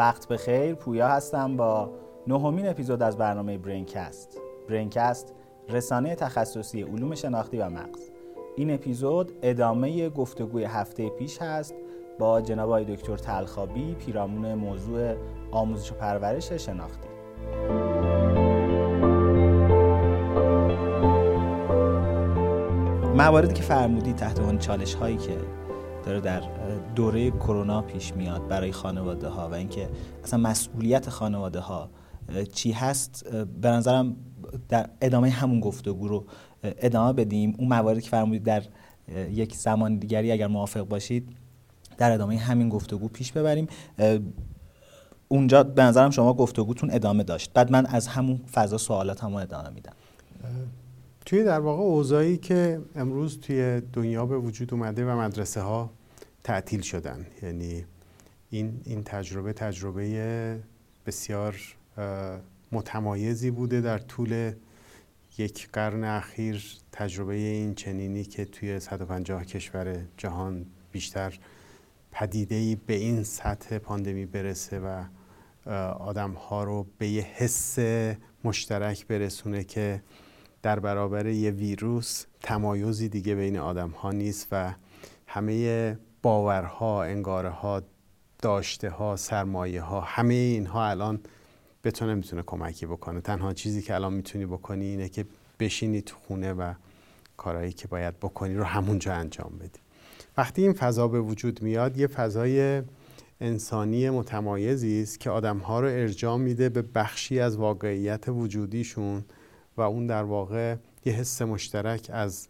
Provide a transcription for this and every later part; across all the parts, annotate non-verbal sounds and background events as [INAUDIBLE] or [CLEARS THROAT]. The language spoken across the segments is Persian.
وقت بخیر پویا هستم با نهمین اپیزود از برنامه برینکست. برینکست رسانه تخصصی علوم شناختی و مغز. این اپیزود ادامه گفتگوی هفته پیش هست با جناب آقای دکتر تلخابی پیرامون موضوع آموزش و پرورش شناختی. مواردی که فرمودی تحت عنوان چالش هایی که داره در دوره کرونا پیش میاد برای خانواده ها و اینکه اصلا مسئولیت خانواده ها چی هست؟ به نظرم در ادامه همون گفتگو رو ادامه بدیم. اون مواردی که فرمودید در یک زمان دیگری اگر موافق باشید در ادامه همین گفتگو پیش ببریم. اونجا به نظرم شما گفتگوتون ادامه داشت. بعد من از همون فضا سوالات هم ادامه میدم. توی در واقع اوضاعی که امروز توی دنیا به وجود اومده و مدرسه ها تعطیل شدن. یعنی این, این تجربه تجربه بسیار متمایزی بوده در طول یک قرن اخیر. تجربه این چنینی که توی 150 کشور جهان بیشتر پدیده به این سطح پاندمی برسه و آدم ها رو به یه حس مشترک برسونه که در برابر یه ویروس تمایزی دیگه بین آدم ها نیست و همه باورها، انگاره ها، داشته ها، سرمایه ها همه اینها الان به تو نمی‌تونه کمکی بکنه. تنها چیزی که الان می‌تونی بکنی اینه که بشینی تو خونه و کارهایی که باید بکنی رو همونجا انجام بدی. وقتی این فضا به وجود میاد یه فضای انسانی متمایزی است که آدمها رو ارجاع میده به بخشی از واقعیت وجودیشون و اون در واقع یه حس مشترک از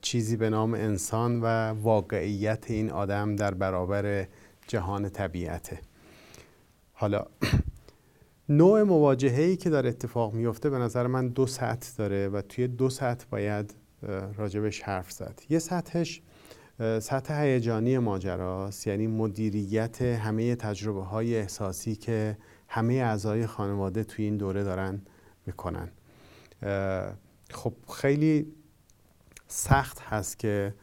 چیزی به نام انسان و واقعیت این آدم در برابر جهان طبیعته. حالا [CLEARS THROAT] نوع مواجهه که در اتفاق میفته به نظر من دو سطح داره و توی دو سطح باید راجبش حرف زد. یه سطحش سطح هیجانی ماجراست یعنی مدیریت همه تجربه های احساسی که همه اعضای خانواده توی این دوره دارن می‌کنن. خب خیلی سخت هست که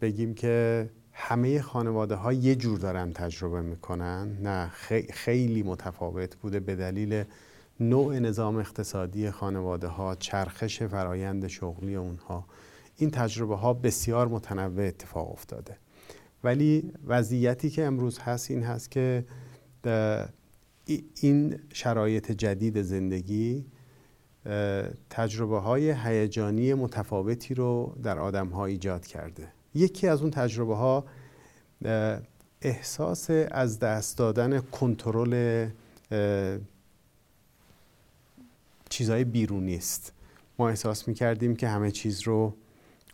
بگیم که همه خانواده ها یه جور دارن تجربه می‌کنن. نه خیلی متفاوت بوده به دلیل نوع نظام اقتصادی خانواده ها چرخش فرایند شغلی اونها. این تجربه ها بسیار متنوع اتفاق افتاده. ولی وضعیتی که امروز هست این هست که این شرایط جدید زندگی تجربه های هیجانی متفاوتی رو در آدم ها ایجاد کرده. یکی از اون تجربه ها احساس از دست دادن کنترل چیزهای بیرونی است. ما احساس می‌کردیم که همه چیز رو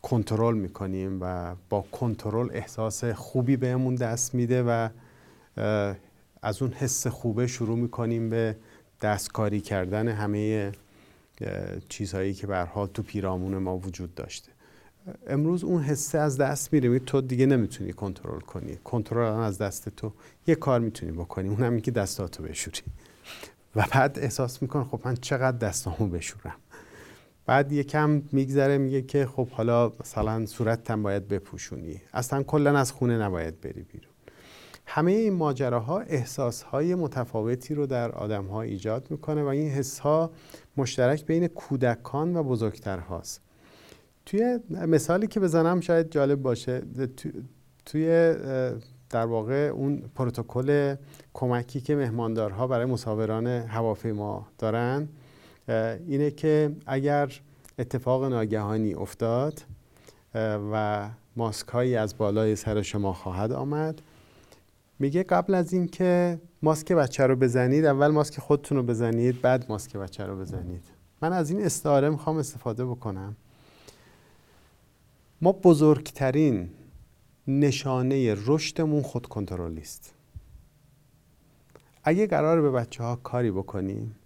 کنترل می‌کنیم و با کنترل احساس خوبی بهمون دست میده و از اون حس خوبه شروع می‌کنیم به دستکاری کردن همه چیزهایی که به حال تو پیرامون ما وجود داشته. امروز اون حسه از دست میره تو دیگه نمی‌تونی کنترل کنی. کنترل از دست تو. یه کار می‌تونی بکنی اون هم که دستاتو بشوری. و بعد احساس میکن خب من چقدر دستامو بشورم. بعد یکم میگذره میگه که خب حالا مثلا صورتتم باید بپوشونی. اصلا کلا از خونه نباید بری بیرون. همه این ماجراها احساسهای متفاوتی رو در آدمها ایجاد می‌کنه و این حسها مشترک بین کودکان و بزرگترهاست. توی مثالی که بزنم شاید جالب باشه توی در واقع اون پروتکل کمکی که مهماندارها برای مسافران هواپیما دارن اینه که اگر اتفاق ناگهانی افتاد و ماسک هایی از بالای سر شما خواهد آمد میگه قبل از اینکه ماسک بچه رو بزنید اول ماسک خودتون رو بزنید بعد ماسک بچه رو بزنید. من از این استعاره می‌خوام استفاده بکنم. ما بزرگترین نشانه رشدمون خود کنترلی است اگه قرار به بچه ها کاری بکنیم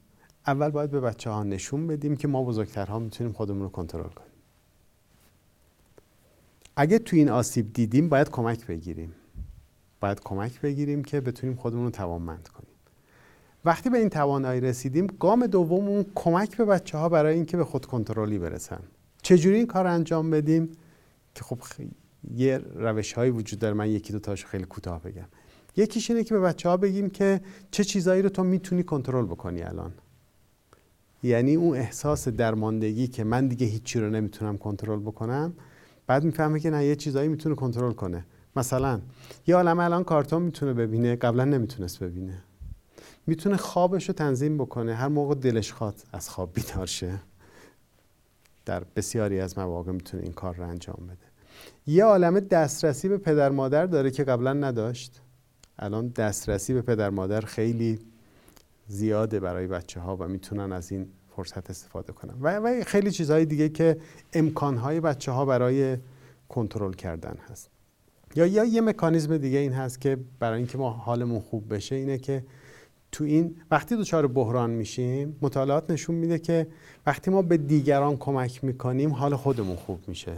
اول باید به بچه ها نشون بدیم که ما بزرگترها می‌تونیم خودمون رو کنترل کنیم. اگه تو این آسیب دیدیم باید کمک بگیریم. باید کمک بگیریم که بتونیم خودمون رو توانمند کنیم. وقتی به این توانایی رسیدیم گام دوممون کمک به بچه ها برای اینکه به خود کنترلی برسن. چجوری این کار انجام بدیم؟ که خب یه روش هایی وجود داره. من یکی دو تاشو خیلی کوتاه بگم. یکیش اینه که به بچه ها بگیم که چه چیزایی رو تو می‌تونی کنترل بکنی الان. یعنی اون احساس درماندگی که من دیگه هیچی رو نمی‌تونم کنترل بکنم بعد می‌فهمه که نه یه چیزایی می‌تونه کنترل کنه. مثلا یه عالم الان کارتون می‌تونه ببینه قبلا نمی‌تونست ببینه. می‌تونه خوابش رو تنظیم بکنه. هر موقع دلش خواد از خواب بیدار شه. در بسیاری از مواقع می‌تونه این کار رو انجام بده. یه عالم دسترسی به پدر مادر داره که قبلا نداشت. الان دسترسی به پدر مادر خیلی زیاده برای بچه ها و می‌تونن از این فرصت استفاده کنن. و, خیلی چیزهای دیگه که امکانهای بچه ها برای کنترل کردن هست. یا یا یه مکانیزم دیگه این هست که برای اینکه ما حالمون خوب بشه اینه که تو این وقتی دچار بحران میشیم مطالعات نشون میده که وقتی ما به دیگران کمک می‌کنیم حال خودمون خوب میشه.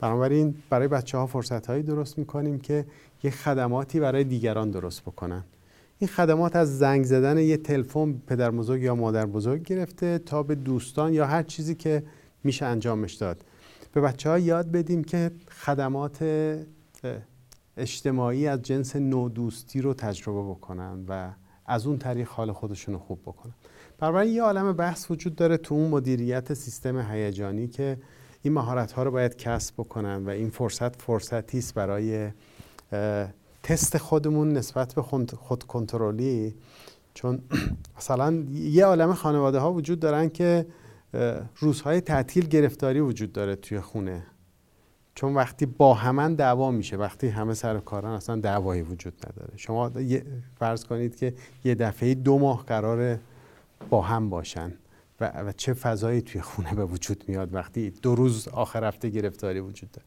بنابراین برای بچه ها فرصت هایی درست می‌کنیم که یه خدماتی برای دیگران درست بکنن. این خدمات از زنگ زدن یه تلفن پدر بزرگ یا مادر بزرگ گرفته تا به دوستان یا هر چیزی که میشه انجامش داد. به بچه ها یاد بدیم که خدمات اجتماعی از جنس نودوستی رو تجربه بکنن و از اون طریق حال خودشون رو خوب بکنن. بنابراین یه عالم بحث وجود داره تو اون مدیریت سیستم هیجانی که این مهارت ها رو باید کسب بکنن و این فرصت فرصتی است برای تست خودمون نسبت به خود کنترلی. چون [CLEARS THROAT] مثلا یه عالم خانواده ها وجود دارن که روزهای تعطیل گرفتاری وجود داره توی خونه. چون وقتی با همن دعوا میشه وقتی همه سر کارن اصلا دعوایی وجود نداره. شما فرض کنید که یه دفعه دو ماه قرار با هم باشن و, چه فضایی توی خونه به وجود میاد وقتی دو روز آخر هفته گرفتاری وجود داره.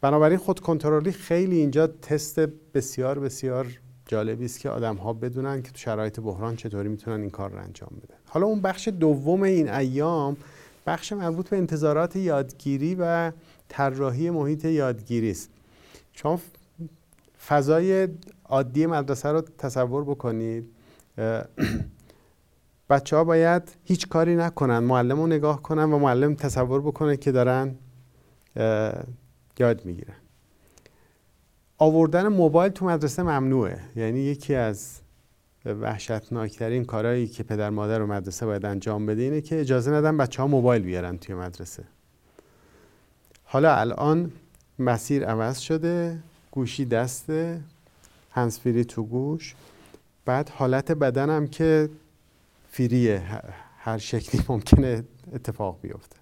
بنابراین خود کنترلی خیلی اینجا تست بسیار بسیار جالبی است که آدم ها بدونن که تو شرایط بحران چطوری می‌تونن این کار رو انجام بدن. حالا اون بخش دوم این ایام بخش مربوط به انتظارات یادگیری و طراحی محیط یادگیری است. شما فضای عادی مدرسه رو تصور بکنید. بچه ها باید هیچ کاری نکنن. معلم رو نگاه کنن و معلم تصور بکنه که دارن یاد می‌گیرن. آوردن موبایل تو مدرسه ممنوعه. یعنی یکی از وحشتناکترین کارهایی که پدر مادر و مدرسه باید انجام بده اینه که اجازه ندن بچه ها موبایل بیارن توی مدرسه. حالا الان مسیر عوض شده گوشی دسته هنسفیری تو گوش. بعد حالت بدنم که فریه هر شکلی ممکنه اتفاق بیفته.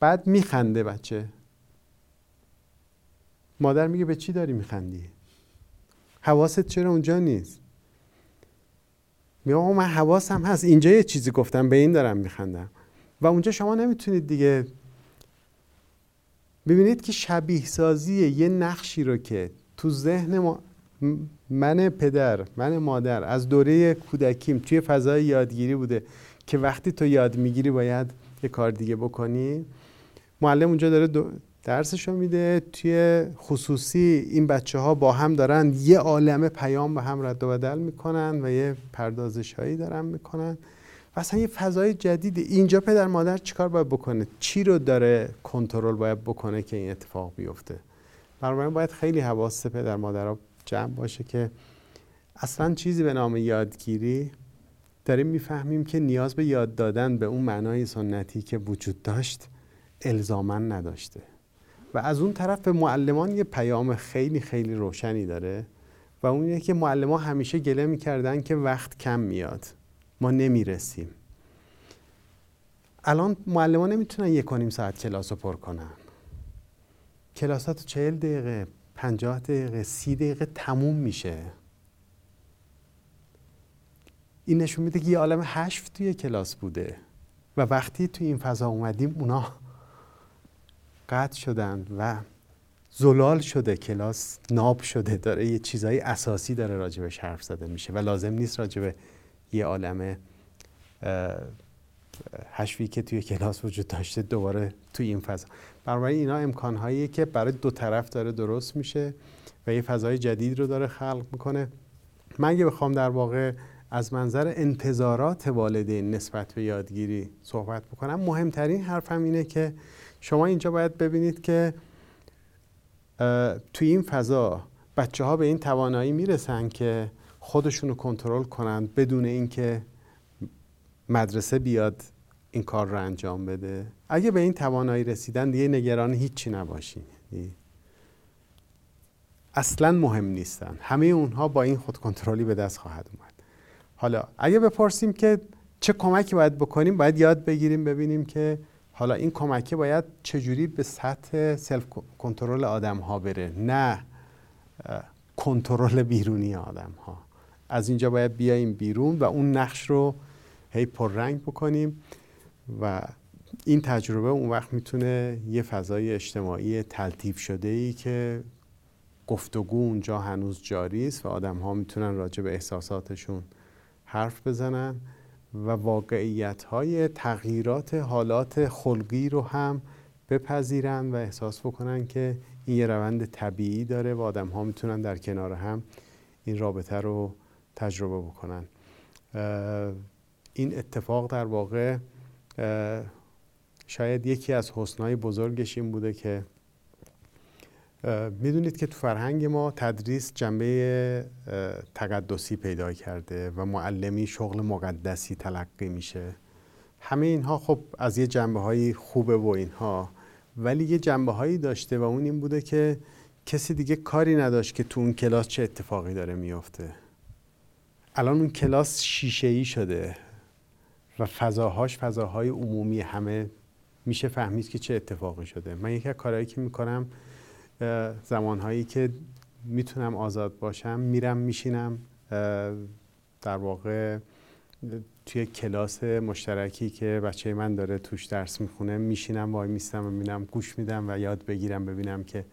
بعد میخنده بچه. مادر میگه به چی داری میخندی؟ حواست چرا اونجا نیست؟ میگه من حواسم هست. اینجا یه چیزی گفتم به این دارم میخندم. و اونجا شما نمی‌تونید دیگه ببینید که شبیه سازی یه نقشی رو که تو ذهن ما من پدر من مادر از دوره کودکیم توی فضای یادگیری بوده که وقتی تو یاد می‌گیری باید یه کار دیگه بکنی. معلم اونجا داره درسشو میده توی خصوصی این بچه ها با هم دارن یه عالم پیام به هم رد و بدل می‌کنن و یه پردازش هایی دارن می‌کنن. اصلا یه فضای جدید. اینجا پدر مادر چیکار باید بکنه؟ چی رو داره کنترل باید بکنه که این اتفاق بیفته؟ بنابراین باید خیلی حواس پدر مادر جمع باشه که اصلا چیزی به نام یادگیری داریم می‌فهمیم که نیاز به یاد دادن به اون معنای سنتی که وجود داشت الزامن نداشته. و از اون طرف به معلمان یه پیام خیلی خیلی روشنی داره و اون که معلمان همیشه گله می‌کردن که وقت کم میاد. ما نمی‌رسیم. الان معلمان نمی‌تونن یک کنیم ساعت کلاس رو پر کنن. کلاسات چهل دقیقه پنجاه دقیقه سی دقیقه تموم میشه. این نشون میده که یه عالم حشف توی کلاس بوده. و وقتی توی این فضا اومدیم اونا قطع شدن و زلال شده کلاس ناب شده داره یه چیزای اساسی داره راجبش حرف زده میشه و لازم نیست راجب یه عالم حشوی که توی کلاس وجود داشته دوباره توی این فضا. بنابراین اینا امکانهایی که برای دو طرف داره درست میشه و یه فضای جدید رو داره خلق می‌کنه. من اگه بخوام در واقع از منظر انتظارات والدین نسبت به یادگیری صحبت بکنم مهمترین حرفم اینه که شما اینجا باید ببینید که توی این فضا بچه ها به این توانایی می‌رسن که خودشونو کنترل کنند بدون اینکه مدرسه بیاد این کار رو انجام بده. اگه به این توانایی رسیدن دیگه نگران هیچی نباشین. یعنی اصلا مهم نیستن. همه اونها با این خود کنترلی به دست خواهد اومد. حالا اگه بپرسیم که چه کمکی باید بکنیم باید یاد بگیریم ببینیم که حالا این کمکی باید چجوری به سطح سلف کنترل آدم ها بره نه کنترل بیرونی آدم ها از اینجا باید بیایم بیرون و اون نقش رو هی پررنگ بکنیم و این تجربه اون وقت می‌تونه یه فضای اجتماعی تلطیف شده ای که گفتگو اونجا هنوز جاری است و آدم ها می‌تونن راجع به احساساتشون حرف بزنن و واقعیت های تغییرات حالات خلقی رو هم بپذیرن و احساس بکنن که این یه روند طبیعی داره و آدم ها می‌تونن در کنار هم این رابطه رو تجربه بکنن. این اتفاق در واقع شاید یکی از حسنهای بزرگش این بوده که می‌دونید که تو فرهنگ ما تدریس جنبه تقدسی پیدا کرده و معلمی شغل مقدسی تلقی میشه. همه اینها خب از یه جنبه های خوبه و اینها ولی یه جنبه هایی داشته و اون این بوده که کسی دیگه کاری نداشت که تو اون کلاس چه اتفاقی داره میافته. الان اون کلاس شیشه ای شده و فضاهاش فضاهای عمومی همه میشه فهمید که چه اتفاقی شده. من یکی از کارهایی که می‌کنم زمانهایی که می‌تونم آزاد باشم میرم میشینم در واقع توی کلاس مشترکی که بچه من داره توش درس می‌خونه میشینم وای میستم و می‌بینم گوش میدم و یاد بگیرم ببینم که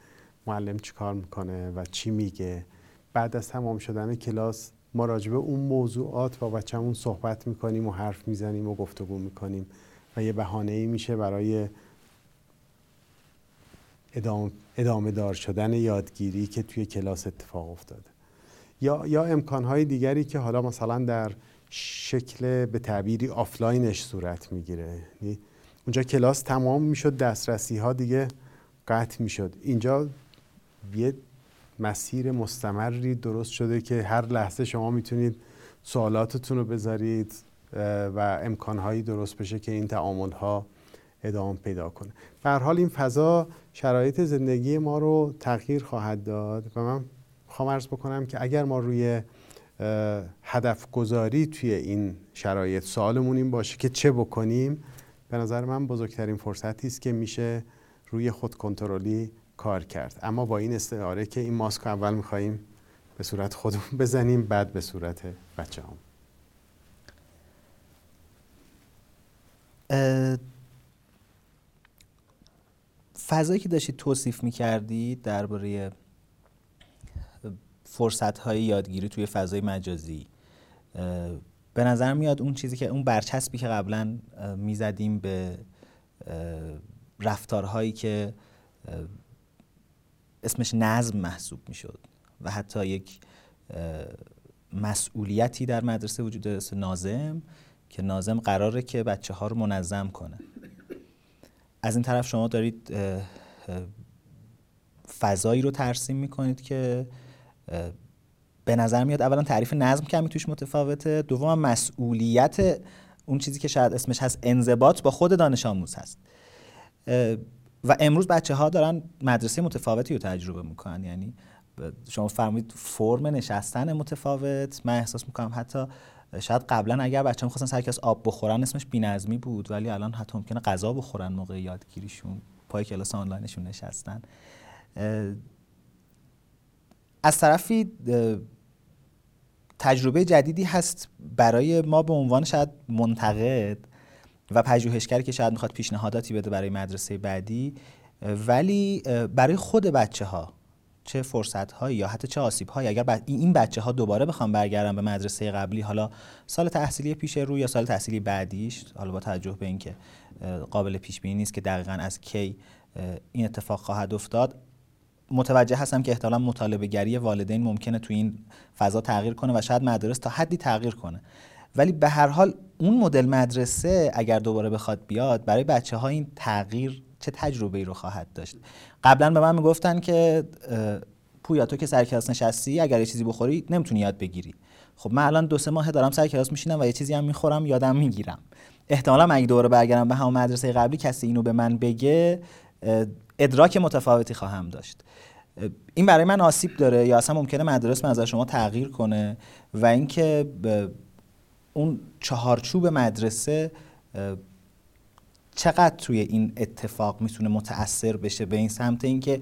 معلم چی کار می‌کنه و چی میگه. بعد از تمام شدن کلاس ما راجبه اون موضوعات با بچه‌مون صحبت می‌کنیم و حرف می‌زنیم و گفتگو می‌کنیم و یه بهانه ای میشه برای ادامه, ادامه دار شدن یادگیری که توی کلاس اتفاق افتاده. یا یا امکانهای دیگری که حالا مثلا در شکل به تعبیری آفلاینش صورت می‌گیره. یعنی اونجا کلاس تمام می‌شد دسترسی ها دیگه قطع می‌شد. اینجا یه مسیر مستمری درست شده که هر لحظه شما می‌تونید سوالاتتون رو بذارید و امکانهایی درست بشه که این تعامل ها ادامه پیدا کنه. به حال این فضا شرایط زندگی ما رو تغییر خواهد داد و من خواهم ارز بکنم که اگر ما روی هدف گذاری توی این شرایط سوالمون این باشه که چه بکنیم به نظر من بزرگترین فرصتی است که میشه روی خود کنترلی کار کرد اما با این استعاره که این ماسک اول میخواییم به صورت خودمون [LAUGHS] بزنیم بعد به صورت بچه هم. فضایی که داشتید توصیف می‌کردید درباره فرصت های یادگیری توی فضای مجازی به نظر میاد اون چیزی که اون برچسبی که قبلا می‌زدیم به رفتارهایی که اسمش نظم محسوب می‌شد و حتی یک مسئولیتی در مدرسه وجود داره نازم که نازم قراره که بچه ها رو منظم کنه. از این طرف شما دارید فضایی رو ترسیم می‌کنید که به نظر میاد اولا تعریف نظم کمی توش متفاوته دوم مسئولیت اون چیزی که شاید اسمش هست انضباط با خود دانش آموز هست. و امروز بچه ها دارن مدرسه متفاوتی رو تجربه می‌کنن. یعنی شما فرمودید فرم نشستن متفاوت. من احساس می‌کنم حتی شاید قبلا اگر بچه می‌خواستن سر کلاس آب بخورن اسمش بینظمی بود ولی الان حتی ممکنه غذا بخورن موقع یادگیریشون پای کلاس آنلاینشون نشستن. از طرفی تجربه جدیدی هست برای ما به عنوان شاید منتقد. و پژوهشگری که شاید می‌خواد پیشنهاداتی بده برای مدرسه بعدی ولی برای خود بچه ها چه فرصت هایی یا حتی چه آسیب هایی اگر این بچه ها دوباره بخوام برگردن به مدرسه قبلی حالا سال تحصیلی پیش رو یا سال تحصیلی بعدیش حالا با توجه به اینکه قابل پیش بینی نیست که دقیقا از کی این اتفاق خواهد افتاد متوجه هستم که احتمالا مطالبه گری والدین ممکنه تو این فضا تغییر کنه و شاید مدرسه تا حدی تغییر کنه. ولی به هر حال اون مدل مدرسه اگر دوباره بخواد بیاد برای بچه ها این تغییر چه تجربه ای رو خواهد داشت؟ قبلا به من می‌گفتن که پویا تو که سر کلاس نشستی اگر یه چیزی بخوری نمی‌تونی یاد بگیری. خب من الان دو سه ماه دارم سر کلاس میشینم و یه چیزی هم می‌خورم یادم می‌گیرم. احتمالا اگه دوباره برگردم به همون مدرسه قبلی کسی اینو به من بگه ادراک متفاوتی خواهم داشت. این برای من آسیب داره یا اصلا ممکنه مدرسه نظر شما تغییر کنه و اینکه اون چهارچوب مدرسه چقدر توی این اتفاق می‌تونه متاثر بشه به این سمت اینکه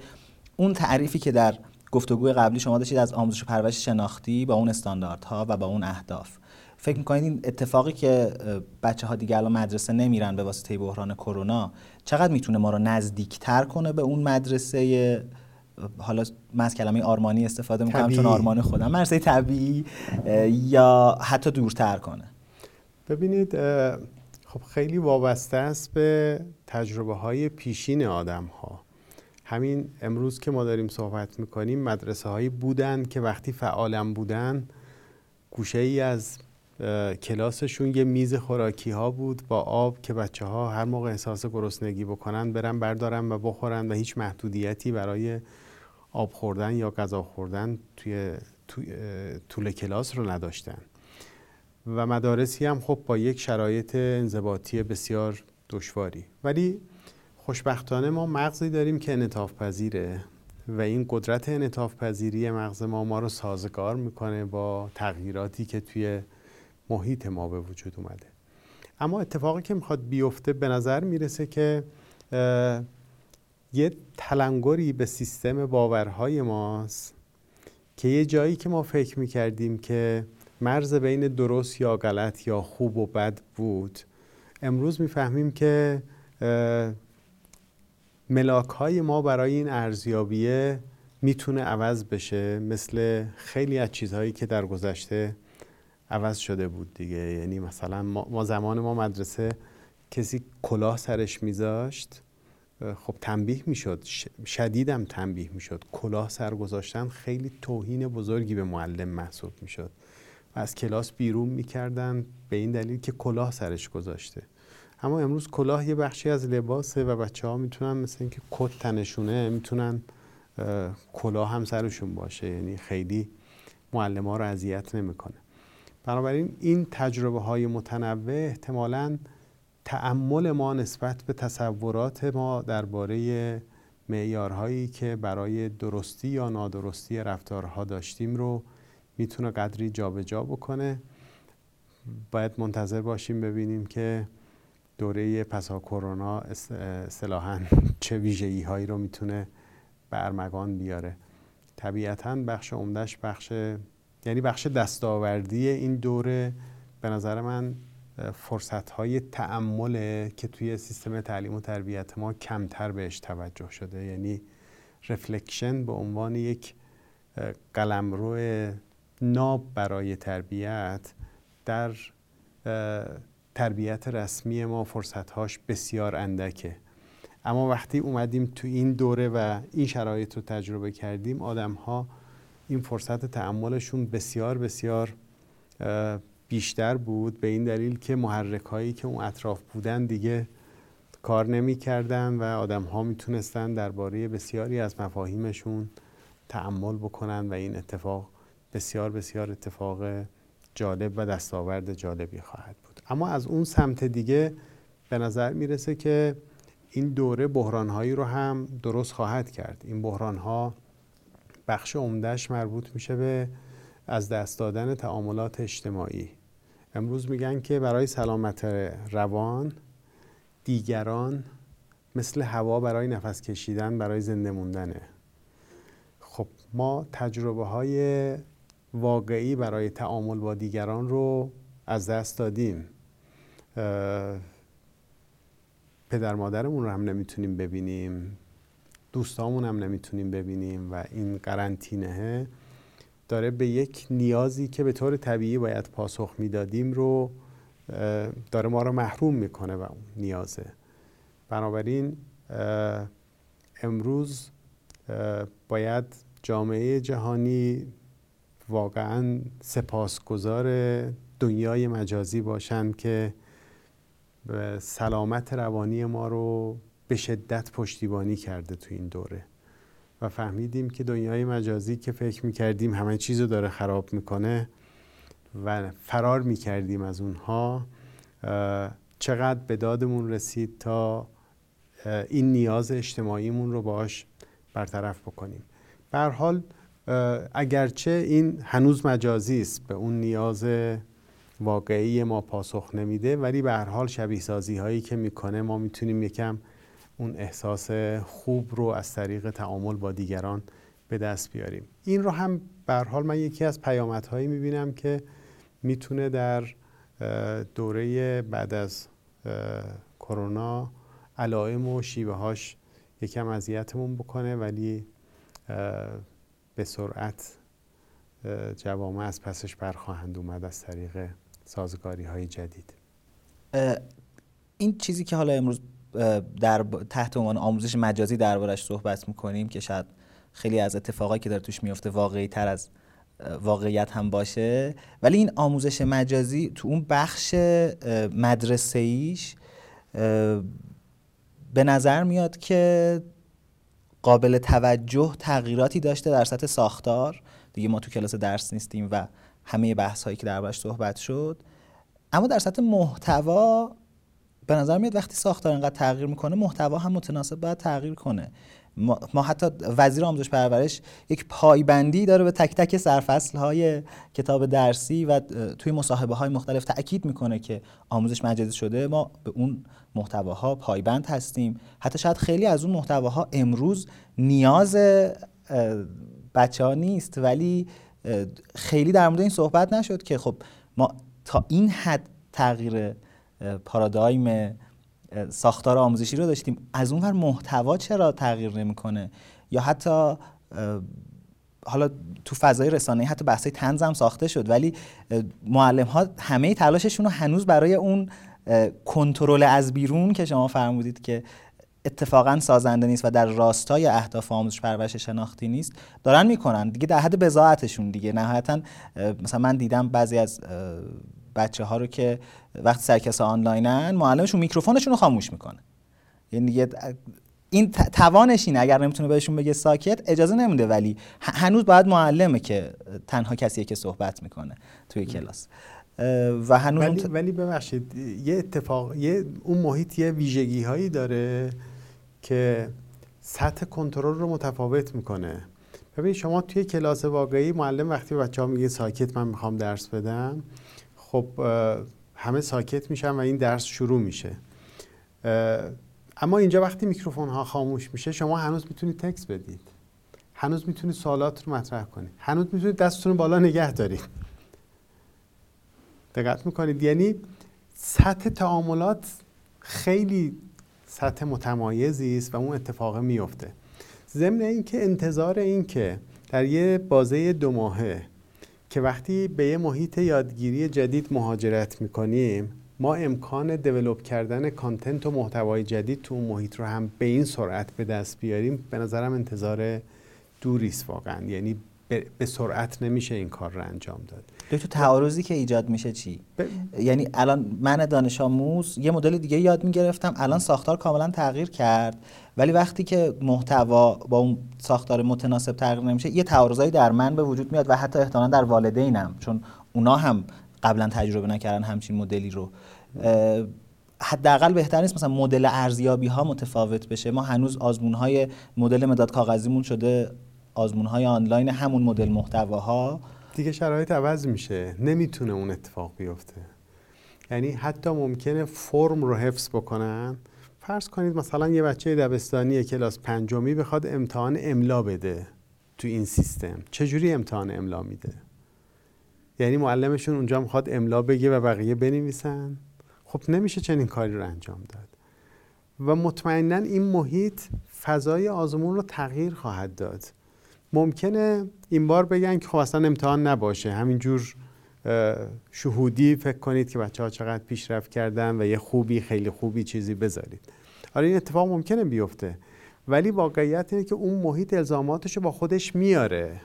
اون تعریفی که در گفتگوی قبلی شما داشتید از آموزش و پرورش شناختی با اون استانداردها و با اون اهداف. فکر می‌کنید این اتفاقی که بچه ها دیگه الان مدرسه نمیرن به واسطه بحران کرونا چقدر می‌تونه ما رو نزدیکتر کنه به اون مدرسه حالا من از کلمه آرمانی استفاده می‌کنم چون آرمان خودم. مدرسه طبیعی یا حتی دورتر کنه. ببینید خب خیلی وابسته است به تجربه های پیشین آدم ها همین امروز که ما داریم صحبت می‌کنیم مدرسه هایی بودن که وقتی فعالم بودن گوشه ای از کلاسشون یه میز خوراکی ها بود با آب که بچه ها هر موقع احساس گرسنگی بکنن برن بردارن و بخورن و هیچ محدودیتی برای آب خوردن یا غذا خوردن توی, طول کلاس رو نداشتن. و مدارسی هم خب با یک شرایط انضباطی بسیار دشواری. ولی خوشبختانه ما مغزی داریم که انطاف پذیره و این قدرت انطاف پذیری مغز ما ما رو سازگار می‌کنه با تغییراتی که توی محیط ما به وجود اومده. اما اتفاقی که می‌خواد بیفته به نظر می‌رسه که یه تلنگری به سیستم باورهای ماست که یه جایی که ما فکر می‌کردیم که مرز بین درست یا غلط یا خوب و بد بود امروز می‌فهمیم که ملاک های ما برای این ارزیابیه می‌تونه عوض بشه مثل خیلی از چیزهایی که در گذشته عوض شده بود دیگه. یعنی مثلا ما زمان ما مدرسه کسی کلاه سرش میذاشت خب تنبیه می‌شد شدیدم تنبیه می‌شد. کلاه سر گذاشتن خیلی توهین بزرگی به معلم محسوب می‌شد. و از کلاس بیرون می‌کردن به این دلیل که کلاه سرش گذاشته. اما امروز کلاه یه بخشی از لباسه و بچه ها می‌تونن مثل اینکه کت تنشونه می‌تونن کلاه هم سرشون باشه. یعنی خیلی معلم ها رو اذیت نمی‌کنه. بنابراین این تجربه های متنوع احتمالاً تعمل ما نسبت به تصورات ما درباره معیارهایی که برای درستی یا نادرستی رفتارها داشتیم رو می‌تونه قدری جابجا جا بکنه. باید منتظر باشیم ببینیم که دوره پسا کرونا اصطلاحا [LAUGHS] چه ویژگی هایی رو می‌تونه به ارمغان بیاره. طبیعتا بخش عمدهش بخش یعنی بخش دستاوردی این دوره به نظر من فرصت های تعمله که توی سیستم تعلیم و تربیت ما کمتر بهش توجه شده. یعنی رفلکشن به عنوان یک قلمرو ناب برای تربیت در تربیت رسمی ما فرصتهاش بسیار اندکه. اما وقتی اومدیم تو این دوره و این شرایط رو تجربه کردیم آدم ها این فرصت تعملشون بسیار بسیار بیشتر بود به این دلیل که محرک هایی که اون اطراف بودن دیگه کار نمی کردن و آدم ها می‌تونستن درباره بسیاری از مفاهیمشون تعمل بکنن و این اتفاق بسیار بسیار اتفاق جالب و دستاورد جالبی خواهد بود. اما از اون سمت دیگه به نظر می‌رسه که این دوره بحرانهایی رو هم درست خواهد کرد. این بحرانها بخش عمدهش مربوط میشه به از دست دادن تعاملات اجتماعی. امروز میگن که برای سلامت روان دیگران مثل هوا برای نفس کشیدن برای زنده موندنه. خب ما تجربه های واقعی برای تعامل با دیگران رو از دست دادیم. پدر مادرمون رو هم نمی‌تونیم ببینیم دوستامون هم نمی‌تونیم ببینیم و این قرنطینه داره به یک نیازی که به طور طبیعی باید پاسخ می‌دادیم رو داره ما رو محروم می‌کنه و اون نیازه. بنابراین امروز باید جامعه جهانی واقعا سپاسگزار دنیای مجازی باشند که سلامت روانی ما رو به شدت پشتیبانی کرده تو این دوره. و فهمیدیم که دنیای مجازی که فکر می‌کردیم همه چیز رو داره خراب می‌کنه و فرار می‌کردیم از اونها چقدر به دادمون رسید تا این نیاز اجتماعیمون رو باش برطرف بکنیم. به حال اگرچه این هنوز مجازی است به اون نیاز واقعی ما پاسخ نمیده ولی به هر حال شبیه سازی هایی که می‌کنه ما می‌تونیم یکم اون احساس خوب رو از طریق تعامل با دیگران به دست بیاریم. این رو هم به حال من یکی از پیامدهایی می‌بینم که می‌تونه در دوره بعد از کرونا علائم و شیوه هاش یکم اذیتمون بکنه ولی به سرعت جوامع از پسش برخواهند اومد از طریق سازگاری های جدید این چیزی که حالا امروز در تحت عنوان آموزش مجازی دربارش صحبت می‌کنیم که شاید خیلی از اتفاقایی که داره توش میفته واقعی تر از واقعیت هم باشه. ولی این آموزش مجازی تو اون بخش مدرسه ایش به نظر میاد که قابل توجه تغییراتی داشته در سطح ساختار. دیگه ما تو کلاس درس نیستیم و همه بحث هایی که دربارش صحبت شد. اما در سطح محتوا به نظر میاد وقتی ساختار انقدر تغییر می‌کنه محتوا هم متناسب باید تغییر کنه. ما, حتی وزیر آموزش پرورش یک پایبندی داره به تک تک سرفصل های کتاب درسی و توی مصاحبه های مختلف تاکید می‌کنه که آموزش مجازی شده. ما به اون محتواها پایبند هستیم. حتی شاید خیلی از اون محتواها امروز نیاز بچه ها نیست ولی خیلی در مورد این صحبت نشد که خب ما تا این حد تغییر پارادایم ساختار آموزشی رو داشتیم. از اون ور محتوا چرا تغییر نمی‌کنه؟ یا حتی حالا تو فضای رسانه حتی بحثای تنز هم ساخته شد ولی معلم ها همه تلاششون رو هنوز برای اون کنترل از بیرون که شما فرمودید که اتفاقا سازنده نیست و در راستای اهداف آموزش پرورش شناختی نیست دارن می‌کنن. دیگه در حد بزاعتشون دیگه. نهایتا مثلا من دیدم بعضی از بچه ها رو که وقتی سرکس آنلاینن معلمشون میکروفونشون رو خاموش می‌کنه. یعنی این توانش اینه. اگر نمی‌تونه بهشون بگه ساکت اجازه نمیده. ولی هنوز باید معلمه که تنها کسیه که صحبت می‌کنه توی کلاس. و هنوز ولی, ولی ببخشید یه اتفاق یه اون محیط یه ویژگی هایی داره که سطح کنترل رو متفاوت می‌کنه. ببین شما توی کلاس واقعی معلم وقتی بچه ها میگه ساکت من می‌خوام درس بدم. خب همه ساکت میشن و این درس شروع میشه. اما اینجا وقتی میکروفون ها خاموش میشه شما هنوز می‌تونید تکس بدید. هنوز می‌تونید سوالات رو مطرح کنید. هنوز می‌تونید دستتون بالا نگه دارید. دقت می‌کنید؟ یعنی سطح تعاملات خیلی سطح متمایزی است و اون اتفاق میفته ضمن اینکه انتظار این که در یه بازه دو ماهه که وقتی به یه محیط یادگیری جدید مهاجرت می‌کنیم ما امکان دیولوب کردن کانتنت و محتوای جدید تو اون محیط رو هم به این سرعت به دست بیاریم به نظرم انتظار دوریست واقعا. یعنی به سرعت نمیشه این کار رو انجام داد. تو تعارضی که ایجاد میشه چی؟ یعنی الان من دانش آموز یه مدل دیگه یاد می‌گرفتم الان ساختار کاملا تغییر کرد. ولی وقتی که محتوا با اون ساختار متناسب تغییر نمیشه یه تعارضایی در من به وجود میاد و حتی احتمالا در والدینم چون اونا هم قبلا تجربه نکردن همچین مدلی رو. حداقل بهتر نیست مثلا مدل ارزیابی ها متفاوت بشه. ما هنوز آزمون های مدل مداد کاغذیمون شده آزمون های آنلاین همون مدل محتواها. دیگه شرایط عوض میشه. نمی‌تونه اون اتفاق بیفته. یعنی حتی ممکنه فرم رو حفظ بکنن فرض کنید مثلا یه بچه دبستانی کلاس پنجمی بخواد امتحان املا بده تو این سیستم. چجوری امتحان املا میده؟ یعنی معلمشون اونجا می‌خواد املا بگه و بقیه بنویسن؟ خب نمیشه چنین کاری رو انجام داد. و مطمئنا این محیط فضای آزمون رو تغییر خواهد داد. ممکنه این بار بگن که خب اصلا امتحان نباشه همینجور شهودی فکر کنید که بچه ها چقدر پیشرفت کردن و یه خوبی خیلی خوبی چیزی بذارید. آره این اتفاق ممکنه بیفته ولی واقعیت اینه که اون محیط الزاماتش با خودش میاره.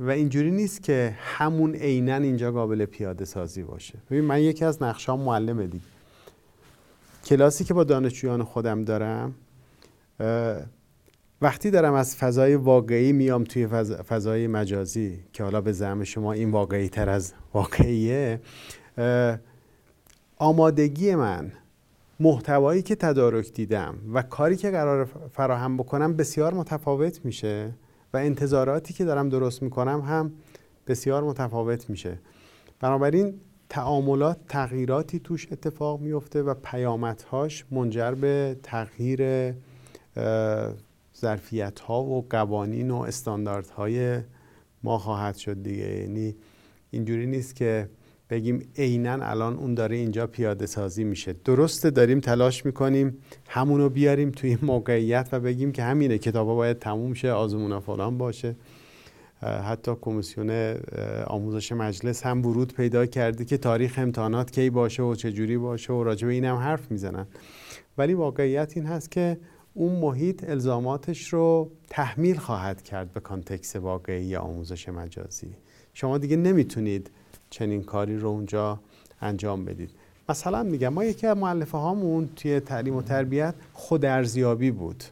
و اینجوری نیست که همون عینا اینجا قابل پیاده سازی باشه. ببین من یکی از نقشام معلمه دیگه. کلاسی که با دانشجویان خودم دارم وقتی دارم از فضای واقعی میام توی فضای مجازی که حالا به زعم شما این واقعی تر از واقعیه آمادگی من محتوایی که تدارک دیدم و کاری که قرار فراهم بکنم بسیار متفاوت میشه و انتظاراتی که دارم درست می‌کنم هم بسیار متفاوت میشه. بنابراین تعاملات تغییراتی توش اتفاق میفته و پیامدهاش منجر به تغییر ظرفیت ها و قوانین و استانداردهای ما خواهد شد دیگه. یعنی اینجوری نیست که بگیم عینا الان اون داره اینجا پیاده سازی میشه. درسته داریم تلاش می‌کنیم همونو بیاریم توی موقعیت و بگیم که همینه کتابا باید تموم شه آزمون فلان باشه. حتی کمیسیون آموزش مجلس هم ورود پیدا کرده که تاریخ امتحانات کی باشه و چجوری باشه و راجع به این هم حرف می‌زنن. ولی واقعیت این هست که اون محیط الزاماتش رو تحمیل خواهد کرد به کانتکس واقعی آموزش مجازی. شما دیگه نمی‌تونید چنین کاری رو اونجا انجام بدید. مثلا میگم ما یکی از معلفه هامون توی تعلیم و تربیت خودارزیابی بود.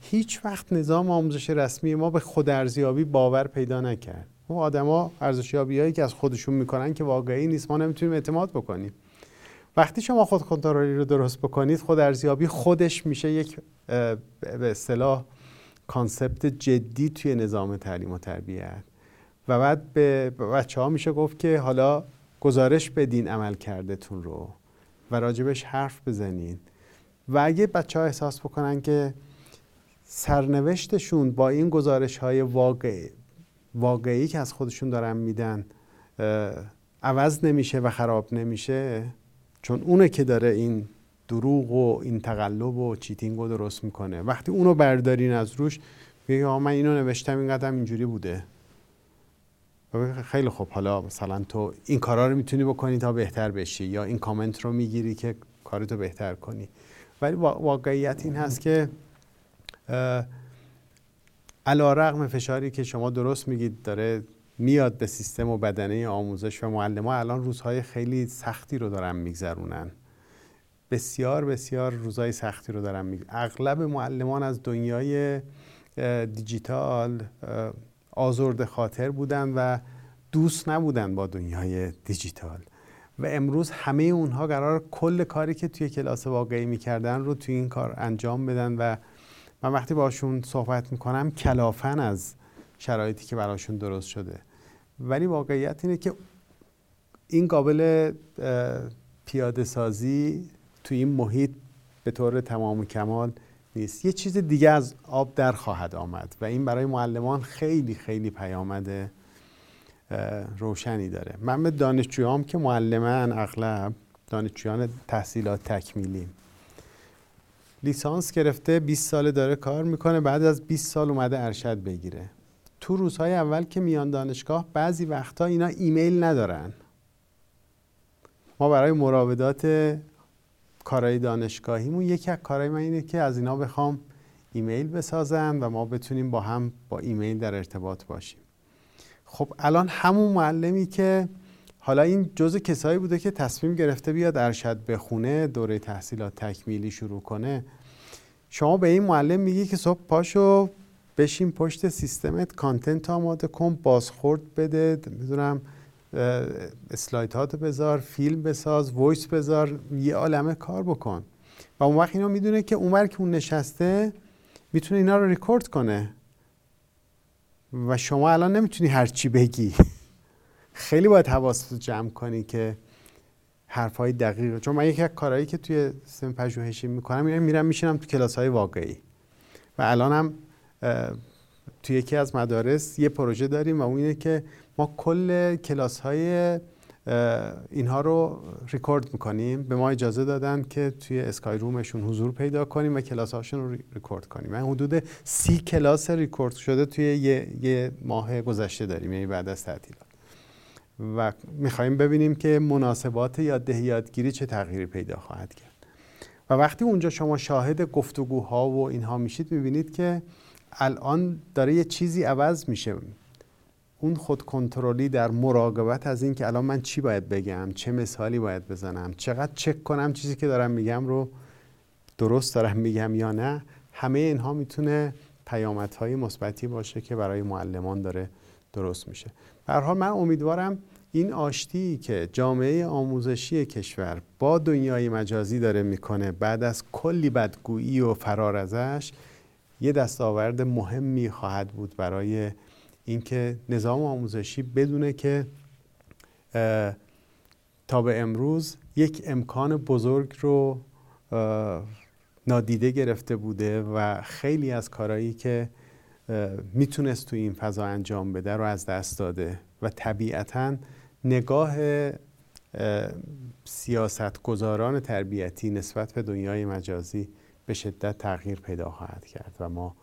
هیچ وقت نظام آموزش رسمی ما به خودارزیابی باور پیدا نکرد. اون آدما ارزشیابی هایی که از خودشون می‌کنن که واقعی نیست ما نمی‌تونیم اعتماد بکنیم. وقتی شما خود کنترلی رو درست بکنید خود ارزیابی خودش میشه یک به اصطلاح کانسپت جدی توی نظام تعلیم و تربیت و بعد به بچه ها میشه گفت که حالا گزارش بدین عمل کردتون رو و راجبش حرف بزنین. و اگه بچه ها احساس بکنن که سرنوشتشون با این گزارش های واقعی, واقعی که از خودشون دارن میدن عوض نمیشه و خراب نمیشه چون اونه که داره این دروغ و این تقلب و چیتینگ رو درست می‌کنه. وقتی اونو بردارین از روش بگی من اینو نوشتم این قدم اینجوری بوده. خیلی خوب. حالا مثلا تو این کارا رو می‌تونی بکنی تا بهتر بشی یا این کامنت رو می‌گیری که کارتو بهتر کنی. ولی واقعیت این هست که علا رقم فشاری که شما درست میگید داره میاد به سیستم و بدنه آموزش و معلم. ها الان روزهای خیلی سختی رو دارن میگذرونن. بسیار بسیار روزهای سختی رو دارن میگذرونن اغلب معلمان از دنیای دیجیتال آزرد خاطر بودن و دوست نبودن با دنیای دیجیتال. و امروز همه اونها قرار کل کاری که توی کلاس واقعی می‌کردن رو توی این کار انجام بدن و من وقتی باشون صحبت می‌کنم کلافن از شرایطی که براشون درست شده. ولی واقعیت اینه که این قابل پیاده سازی توی این محیط به طور تمام و کمال نیست. یه چیز دیگه از آب در خواهد آمد و این برای معلمان خیلی خیلی پیامد روشنی داره. من به دانشجویام که معلمن اغلب دانشجویان تحصیلات تکمیلی. لیسانس گرفته 20 سال داره کار می‌کنه بعد از 20 سال اومده ارشد بگیره. تو روزهای اول که میان دانشگاه بعضی وقتا اینا ایمیل ندارن. ما برای مراودات کارهای دانشگاهیمون یکی از کارهای من اینه که از اینا بخوام ایمیل بسازم و ما بتونیم با هم با ایمیل در ارتباط باشیم. خب الان همون معلمی که حالا این جزء کسایی بوده که تصمیم گرفته بیاد ارشد بخونه دوره تحصیلات تکمیلی شروع کنه شما به این معلم میگی که صبح پاشو بشین پشت سیستمت کانتنت آماده کن بازخورد بده می‌دونم اسلاید هاتو بذار فیلم بساز voice بذار یه عالمه کار بکن. و اون وقت اینو می‌دونه که اونور که اون نشسته می‌تونه اینا رو ریکورد کنه. و شما الان نمی‌تونی هرچی بگی. [LAUGHS] خیلی باید حواست جمع کنی که حرفهای دقیق چون من یکی از کارهایی که توی سیستم پژوهشی می‌کنم میرم میشینم تو کلاس های واقعی. و الانم توی یکی از مدارس یه پروژه داریم و اون اینه که ما کل کلاس های اینها رو ریکورد می‌کنیم. به ما اجازه دادن که توی اسکای رومشون حضور پیدا کنیم و کلاس هاشون رو ریکورد کنیم. من حدود سی کلاس ریکورد شده توی یه, یه ماه گذشته داریم یعنی بعد از تعطیلات. و می‌خوایم ببینیم که مناسبات یاددهی یادگیری چه تغییری پیدا خواهد کرد. و وقتی اونجا شما شاهد گفتگوها و اینها میشید می‌بینید که الان داره یه چیزی عوض میشه. اون خود کنترلی در مراقبت از این که الان من چی باید بگم چه مثالی باید بزنم چقدر چک کنم چیزی که دارم میگم رو درست دارم میگم یا نه همه اینها می‌تونه پیامدهای مثبتی باشه که برای معلمان داره درست میشه. به حال من امیدوارم این آشتی که جامعه آموزشی کشور با دنیای مجازی داره می‌کنه بعد از کلی بدگویی و فرار ازش یه دستاورد مهمی خواهد بود برای اینکه نظام آموزشی بدونه که تا به امروز یک امکان بزرگ رو نادیده گرفته بوده و خیلی از کارهایی که می‌تونست تو این فضا انجام بده رو از دست داده و طبیعتا نگاه سیاست گذاران تربیتی نسبت به دنیای مجازی به شدت تغییر پیدا خواهد کرد و ما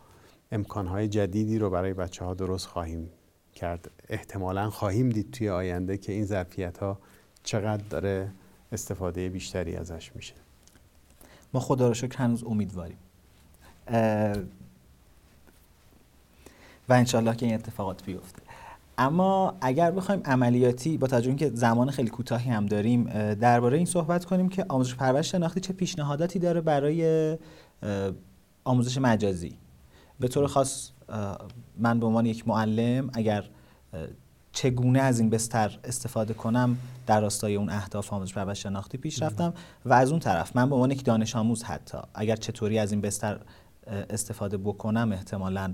امکانهای جدیدی رو برای بچه ها درست خواهیم کرد. احتمالا خواهیم دید توی آینده که این ظرفیت ها چقدر داره استفاده بیشتری ازش میشه. ما خدا رو شکر هنوز امیدواریم. و انشالله که این اتفاقات بیفته. اما اگر بخوایم عملیاتی با توجه که زمان خیلی کوتاهی هم داریم درباره این صحبت کنیم که آموزش پرورش شناختی چه پیشنهاداتی داره برای آموزش مجازی. به طور خاص من به عنوان یک معلم اگر چگونه از این بستر استفاده کنم در راستای اون اهداف آموزش پرورش شناختی پیش رفتم و از اون طرف من به عنوان یک دانش آموز حتی اگر چطوری از این بستر استفاده بکنم احتمالا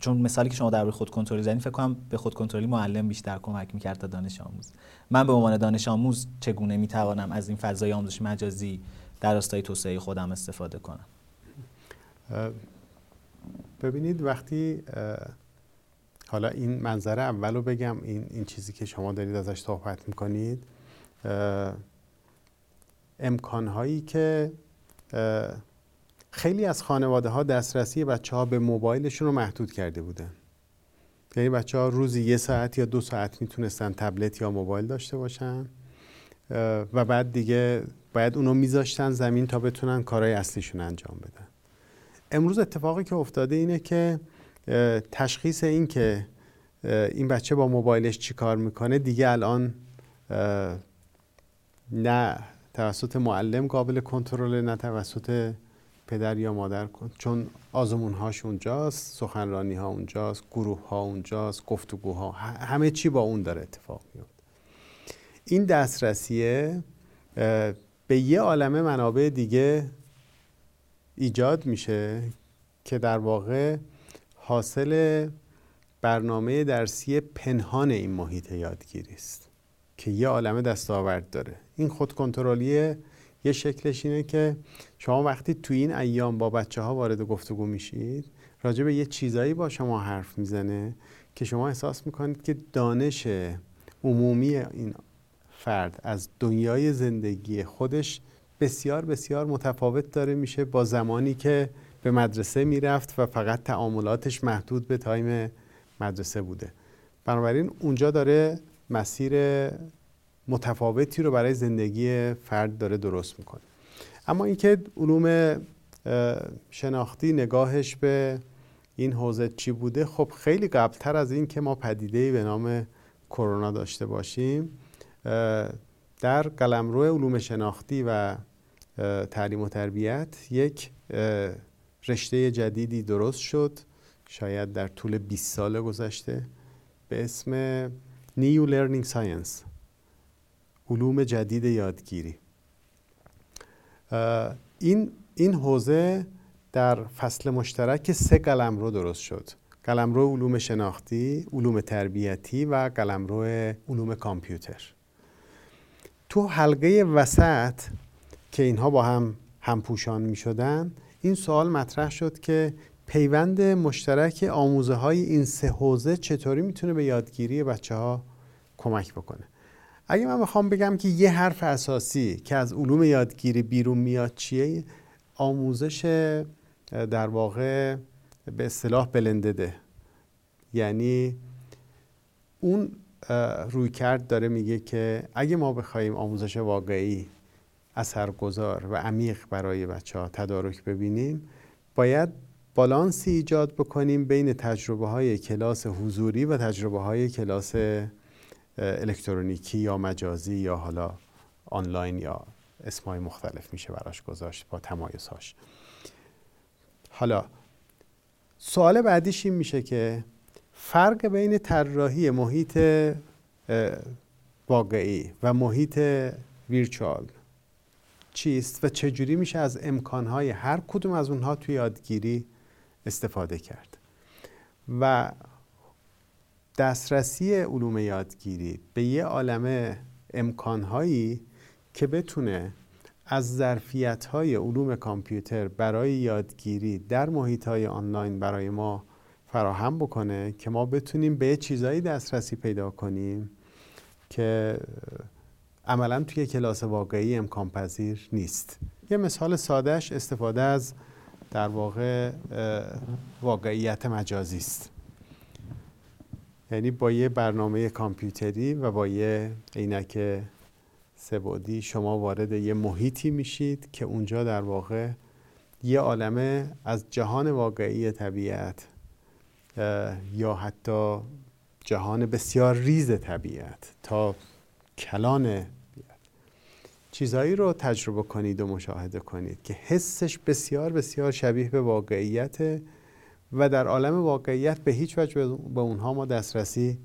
چون مثالی که شما در خود کنترلی زدین فکر کنم به خود کنترلی معلم بیشتر کمک می‌کرد تا دانش آموز. من به عنوان دانش آموز چگونه می‌توانم از این فضای آموزش مجازی در راستای توسعه خودم استفاده کنم؟ ببینید وقتی حالا این منظره اول رو بگم این, این چیزی که شما دارید ازش صحبت می‌کنید امکانهایی که خیلی از خانواده ها دسترسی بچه ها به موبایلشون رو محدود کرده بودن. یعنی بچه ها روزی یه ساعت یا دو ساعت می‌تونستن تبلت یا موبایل داشته باشن و بعد دیگه باید اونو میذاشتن زمین تا بتونن کارهای اصلیشون انجام بدن. امروز اتفاقی که افتاده اینه که تشخیص این که این بچه با موبایلش چی کار می‌کنه دیگه الان نه توسط معلم قابل کنترل نه توسط پدر یا مادر چون آزمون هاش اونجاست سخنرانی ها اونجاست گروه ها اونجاست گفتگوها. همه چی با اون داره اتفاق میفته این دسترسیه به یه عالمه منابع دیگه ایجاد میشه که در واقع حاصل برنامه درسی پنهان این محیط یادگیری است که یه عالمه دستاورد داره. این خود کنترلیه یه شکلش اینه که شما وقتی تو این ایام با بچه ها وارد گفتگو میشید راجع به یه چیزایی با شما حرف می‌زنه که شما احساس می‌کنید که دانش عمومی این فرد از دنیای زندگی خودش بسیار بسیار متفاوت داره میشه با زمانی که به مدرسه می‌رفت و فقط تعاملاتش محدود به تایم مدرسه بوده. بنابراین اونجا داره مسیر متفاوتی رو برای زندگی فرد داره درست می‌کنه. اما اینکه علوم شناختی نگاهش به این حوزه چی بوده خب خیلی قبلتر از این که ما پدیده به نام کرونا داشته باشیم در قلمرو علوم شناختی و تعلیم و تربیت یک رشته جدیدی درست شد. شاید در طول 20 سال گذشته به اسم new learning science علوم جدید یادگیری. این این حوزه در فصل مشترک سه قلمرو درست شد. قلمرو علوم شناختی، علوم تربیتی و قلمرو علوم کامپیوتر. تو حلقه وسط که اینها با هم همپوشان می شدن این سوال مطرح شد که پیوند مشترک آموزه های این سه حوزه چطوری می‌تونه به یادگیری بچه ها کمک بکنه؟ اگه من بخوام بگم که یه حرف اساسی که از علوم یادگیری بیرون میاد چیه؟ آموزش در واقع به اصطلاح بلندده. یعنی اون روی کرد داره میگه که اگه ما بخوایم آموزش واقعی اثرگذار و عمیق برای بچه ها تدارک ببینیم باید بالانسی ایجاد بکنیم بین تجربه های کلاس حضوری و تجربه های کلاس الکترونیکی یا مجازی یا حالا آنلاین یا اسمای مختلف میشه براش گذاشت با تمایزهاش. حالا سوال بعدیش این میشه که فرق بین طراحی محیط واقعی و محیط ویرچوال چیست و چجوری میشه از امکانهای هر کدوم از اونها توی یادگیری استفاده کرد؟ و دسترسی علوم یادگیری به یه عالم امکانهایی که بتونه از ظرفیت های علوم کامپیوتر برای یادگیری در محیط های آنلاین برای ما فراهم بکنه که ما بتونیم به چیزایی دسترسی پیدا کنیم که عملا توی کلاس واقعی امکان پذیر نیست. یه مثال سادهش استفاده از در واقع واقعیت مجازی است. یعنی با یه برنامه کامپیوتری و با یه عینک سبودی شما وارد یه محیطی میشید که اونجا در واقع یه عالمه از جهان واقعی طبیعت یا حتی جهان بسیار ریز طبیعت تا کلان چیزهایی رو تجربه کنید و مشاهده کنید که حسش بسیار بسیار شبیه به واقعیت و در عالم واقعیت به هیچ وجه به اونها ما دسترسی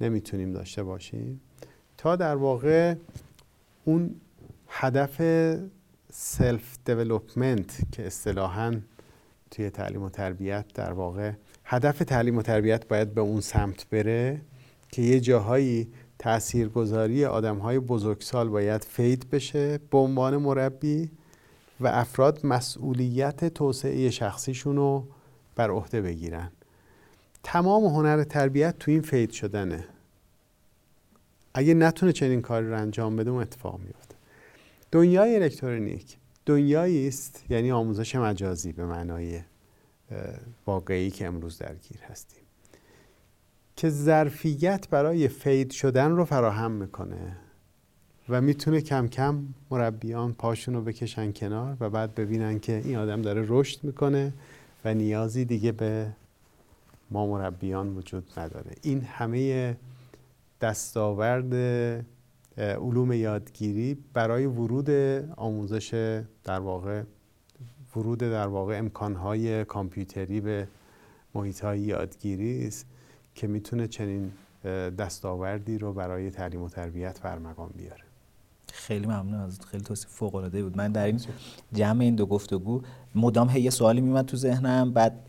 نمی‌تونیم داشته باشیم. تا در واقع اون هدف self development که اصطلاحا توی تعلیم و تربیت در واقع هدف تعلیم و تربیت باید به اون سمت بره که یه جاهایی تاثیرگذاری آدم های بزرگسال باید fade بشه به عنوان مربی و افراد مسئولیت توسعه شخصیشون رو بر عهده بگیرن. تمام هنر تربیت تو این fade شدنه. اگه نتونه چنین کاری رو انجام بده اون اتفاق میفته دنیای الکترونیک دنیایی است یعنی آموزش مجازی به معنای واقعی که امروز درگیر هستیم. که ظرفیت برای فید شدن رو فراهم می‌کنه و می‌تونه کم کم مربیان پاشون رو بکشن کنار و بعد ببینن که این آدم داره رشد می‌کنه. و نیازی دیگه به ما مربیان وجود نداره. این همه دستاورد علوم یادگیری برای ورود آموزش در واقع ورود در واقع امکانهای کامپیوتری به محیط های یادگیری است که می‌تونه چنین دستاوردی رو برای تعلیم و تربیت برمقام بیاره. خیلی ممنون از خیلی توصیف فوق العاده بود. من در این جمع این دو گفتگو مدام هی یه سوالی میومد تو ذهنم بعد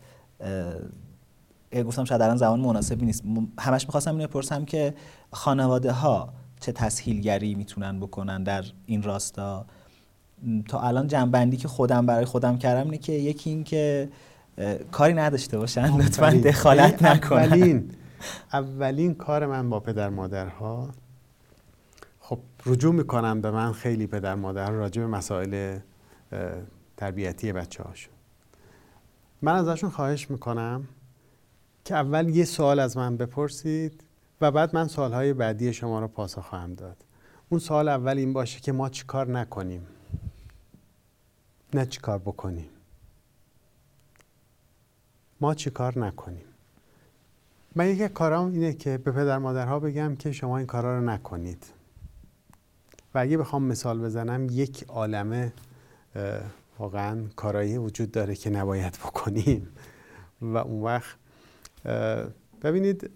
گفتم شاید الان زمان مناسبی نیست. همش می‌خواستم اینو بپرسم که خانواده ها چه تسهیلگری می‌تونن بکنن در این راستا؟ تا الان جنبندی که خودم برای خودم کردم اینه که یکی این که کاری نداشته باشن لطفا دخالت نکنن. اولین. اولین کار من با پدر مادرها خب رجوع می‌کنم به من خیلی پدر مادر راجع به مسائل تربیتی بچه هاشون من ازشون خواهش می‌کنم که اول یه سوال از من بپرسید و بعد من سوالهای بعدی شما رو پاسخ خواهم داد. اون سوال اول این باشه که ما چی کار نکنیم؟ نه چی کار بکنیم. ما چی کار نکنیم؟ من یکی کارام اینه که به پدر مادرها بگم که شما این کارا رو نکنید. و اگه بخوام مثال بزنم یک عالمه واقعا کارایی وجود داره که نباید بکنیم. و اون وقت ببینید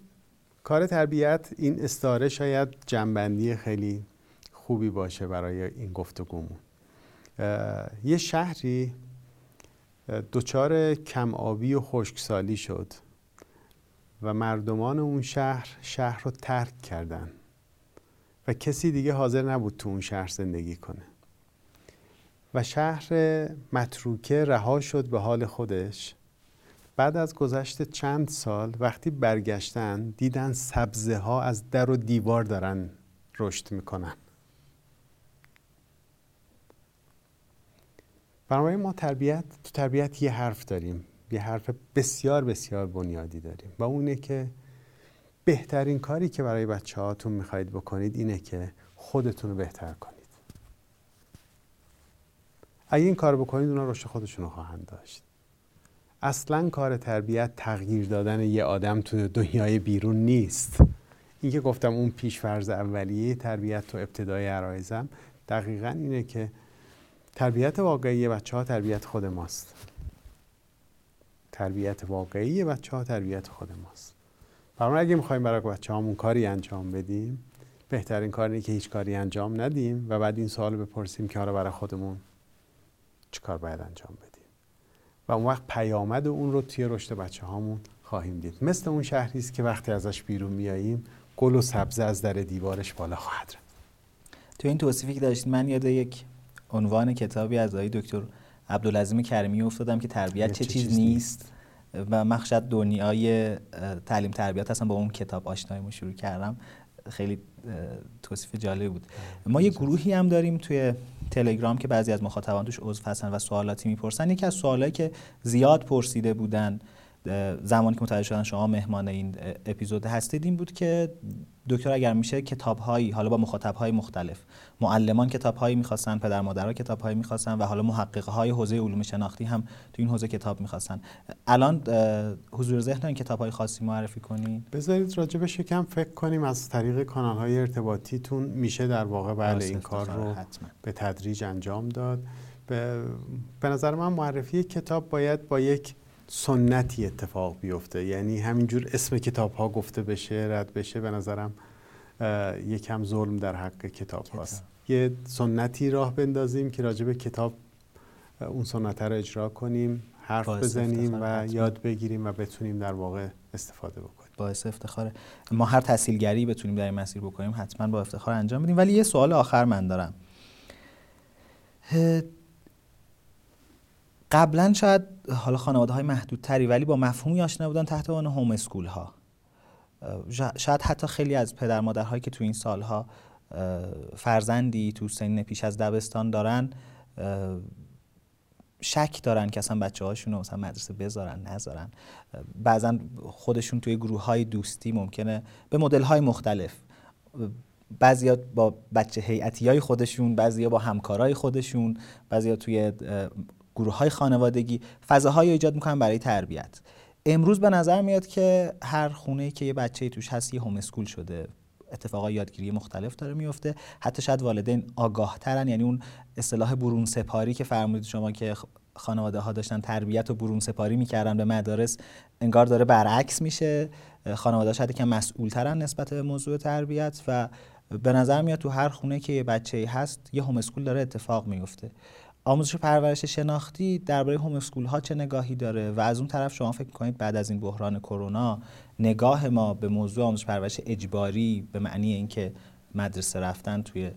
کار تربیت این استاره شاید جنبندی خیلی خوبی باشه برای این گفتگومون. یه شهری دچار کم آبی و خشکسالی شد و مردمان اون شهر شهر رو ترک کردن. و کسی دیگه حاضر نبود تو اون شهر زندگی کنه. و شهر متروکه رها شد به حال خودش. بعد از گذشت چند سال وقتی برگشتن دیدن سبزه ها از در و دیوار دارن رشد می‌کنن. بنابراین ما تربیت تو تربیت یه حرف داریم. یه حرف بسیار بسیار بنیادی داریم. و اونه که بهترین کاری که برای بچه هاتون می‌خواید بکنید اینه که خودتون رو بهتر کنید. اگه این کار بکنید اونا رشد خودشون رو خواهند داشت. اصلا کار تربیت تغییر دادن یه آدم تو دنیای بیرون نیست. این که گفتم اون پیشفرز اولیه تربیت تو ابتدای عرایزم دقیقا اینه که تربیت واقعی بچه ها تربیت خود ماست. تربیت واقعی بچه ها تربیت خود ماست. برای اگه می‌خوایم برای بچه هامون کاری انجام بدیم بهترین کار اینه که هیچ کاری انجام ندیم و بعد این سوال بپرسیم که حالا برای خودمون چه کار باید انجام بدیم. و اون وقت پیامد اون رو توی رشد بچه هامون خواهیم دید. مثل اون شهری است که وقتی ازش بیرون میاییم گل و سبزه از در دیوارش بالا خواهد رفت. تو این توصیفی که داشتید من یاد یک عنوان کتابی از آقای دکتر عبدالعظیم کریمی افتادم که تربیت چه چیز نیست. و مخشد دنیای تعلیم تربیت اصلا با اون کتاب آشناییمو شروع کردم. خیلی توصیف جالب بود. ما یه گروهی هم داریم توی تلگرام که بعضی از مخاطبان توش عضو هستن و سوالاتی می‌پرسن. یکی از سوالایی که زیاد پرسیده بودن زمانی که متوجه شدن شما مهمان این اپیزود هستید این بود که دکتر اگر میشه کتاب هایی حالا با مخاطب های مختلف معلمان کتاب هایی می‌خواستن پدر مادرها کتاب هایی می‌خواستن و حالا محقق های حوزه علوم شناختی هم تو این حوزه کتاب می‌خواستن. الان حضور ذهن این کتاب های خاصی معرفی کنید بذارید راجبش یکم فکر کنیم از طریق کانال های ارتباطیتون میشه در واقع بله این کار رو حتما. به تدریج انجام داد. به, به نظر من معرفی کتاب باید با یک سنتی اتفاق بیفته. یعنی همینجور اسم کتاب ها گفته بشه رد بشه به نظرم یکم ظلم در حق کتاب هاست. یه سنتی راه بندازیم که راجب کتاب اون سنت رو اجرا کنیم حرف بزنیم و یاد بگیریم و بتونیم در واقع استفاده بکنیم. باعث افتخاره. ما هر تحصیلگری بتونیم در این مسیر بکنیم حتما با افتخار انجام بدیم. ولی یه سوال آخر من دارم. قبلا شاید حالا خانواده های محدودتری ولی با مفهومی آشنا بودن تحت عنوان هوم اسکول ها شاید حتی خیلی از پدر مادرهایی که تو این سالها فرزندی تو سن پیش از دبستان دارن شک دارن که اصلا بچه هاشون رو مدرسه بذارن نذارن. بعضا خودشون توی گروه های دوستی ممکنه به مدل های مختلف. بعضیا با بچه هیئتی های خودشون بعضیا با همکارای خودشون بعضیا توی گروه های خانوادگی فضاهایی ایجاد می‌کنن برای تربیت. امروز به نظر میاد که هر خونه که یه بچه توش هست یه هوم اسکول شده اتفاقای یادگیری مختلف داره میفته. حتی شاید والدین آگاه ترن یعنی اون اصطلاح برون سپاری که فرمودید شما که خانواده ها داشتن تربیت و برون سپاری می‌کردن به مدارس انگار داره برعکس میشه. خانواده شاید که مسئول ترن نسبت به موضوع تربیت و به نظر میاد تو هر خونه که یه بچه هست یه هوم اسکول داره اتفاق میفته. آموزش و پرورش شناختی درباره هوم اسکول ها چه نگاهی داره و از اون طرف شما فکر کنید بعد از این بحران کرونا نگاه ما به موضوع آموزش پرورش اجباری به معنی اینکه مدرسه رفتن توی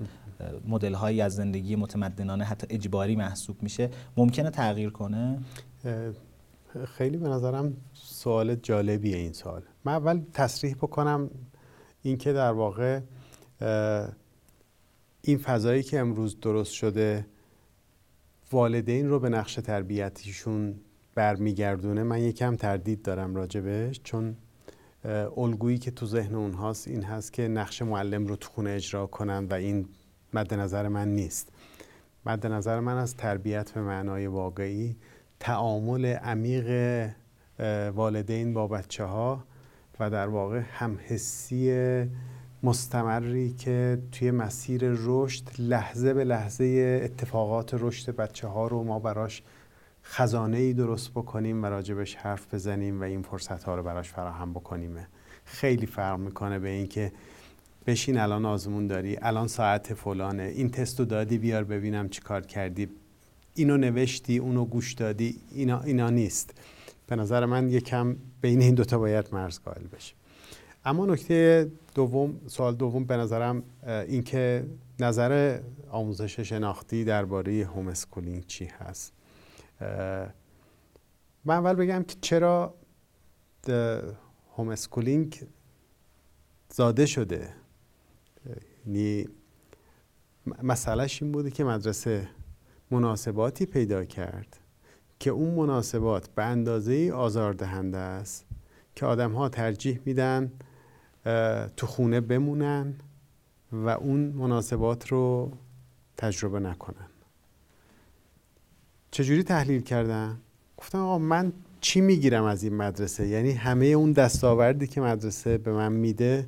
مدل هایی از زندگی متمدنانه حتی اجباری محسوب میشه ممکنه تغییر کنه؟ خیلی به نظرم سوال جالبیه این سوال. من اول تصریح بکنم اینکه در واقع این فضایی که امروز درست شده والدین رو به نقش تربیتیشون برمیگردونه. من یکم تردید دارم راجبش چون الگویی که تو ذهن اونهاست این هست که نقش معلم رو تو خونه اجرا کنن و این مد نظر من نیست. مد نظر من از تربیت به معنای واقعی تعامل عمیق والدین با بچه ها و در واقع همحسی مستمری که توی مسیر رشد لحظه به لحظه اتفاقات رشد بچه ها رو ما براش خزانه ای درست بکنیم و راجبش حرف بزنیم و این فرصت ها رو براش فراهم بکنیم. خیلی فرق می‌کنه به اینکه بشین الان آزمون داری الان ساعت فلانه این تستو دادی بیار ببینم چی کار کردی. اینو نوشتی اونو گوش دادی اینا, اینا نیست. به نظر من یکم بین این دوتا باید مرز قائل بشیم اما نکته دوم سوال دوم به نظرم اینکه نظر آموزش شناختی درباره homeschooling چی هست؟ من اول بگم که چرا homeschooling زاده شده؟ یعنی مسئله‌ش این بوده که مدرسه مناسباتی پیدا کرد که اون مناسبات به اندازه آزاردهنده است که آدم ها ترجیح میدن تو خونه بمونن و اون مناسبات رو تجربه نکنن. چجوری تحلیل کردم؟ گفتم آقا من چی می‌گیرم از این مدرسه؟ یعنی همه اون دستاوردی که مدرسه به من میده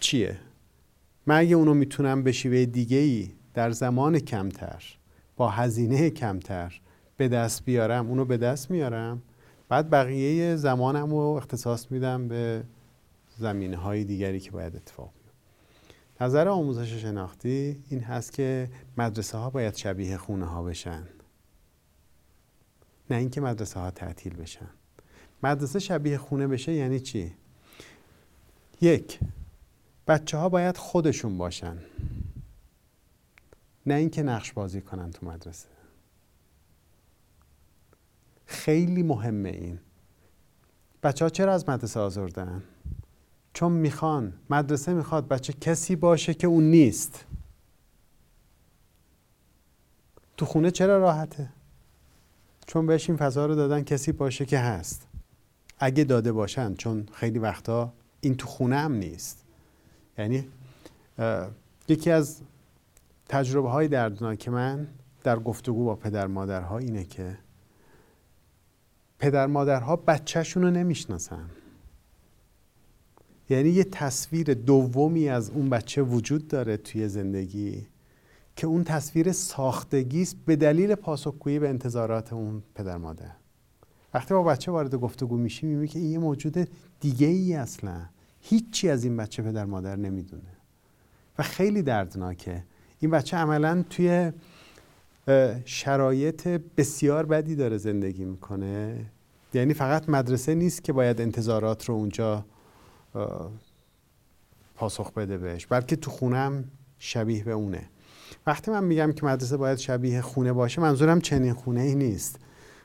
چیه؟ من اگه اونو می‌تونم به شیوه دیگه ای در زمان کمتر با هزینه کمتر به دست بیارم اونو به دست میارم بعد بقیه زمانم رو اختصاص میدم به زمینه های دیگری که باید اتفاق بیفته. نظر آموزش شناختی این هست که مدرسه ها باید شبیه خونه ها بشن. نه اینکه مدرسه ها تعطیل بشن. مدرسه شبیه خونه بشه یعنی چی؟ یک بچه ها باید خودشون باشن. نه اینکه نقش بازی کنن تو مدرسه. خیلی مهمه این. بچه ها چرا از مدرسه آزردن؟ چون می‌خوان مدرسه می‌خواد بچه کسی باشه که اون نیست. تو خونه چرا راحته؟ چون بهش این فضا رو دادن کسی باشه که هست. اگه داده باشن چون خیلی وقتا این تو خونه هم نیست. یعنی یکی از تجربه های دردناک من در گفتگو با پدر مادرها اینه که پدر مادرها بچهشون رو نمی‌شناسن. یعنی یه تصویر دومی از اون بچه وجود داره توی زندگی که اون تصویر ساختگی است به دلیل پاسخگویی به انتظارات اون پدر مادر. وقتی با بچه وارد گفتگو میشی می‌بینی که این یه موجود دیگه ای اصلا. هیچی از این بچه پدر مادر نمی‌دونه. و خیلی دردناکه. این بچه عملا توی شرایط بسیار بدی داره زندگی می‌کنه. یعنی فقط مدرسه نیست که باید انتظارات رو اونجا پاسخ بده بهش. بلکه تو خونم شبیه به اونه. وقتی من میگم که مدرسه باید شبیه خونه باشه منظورم چنین خونه ای نیست.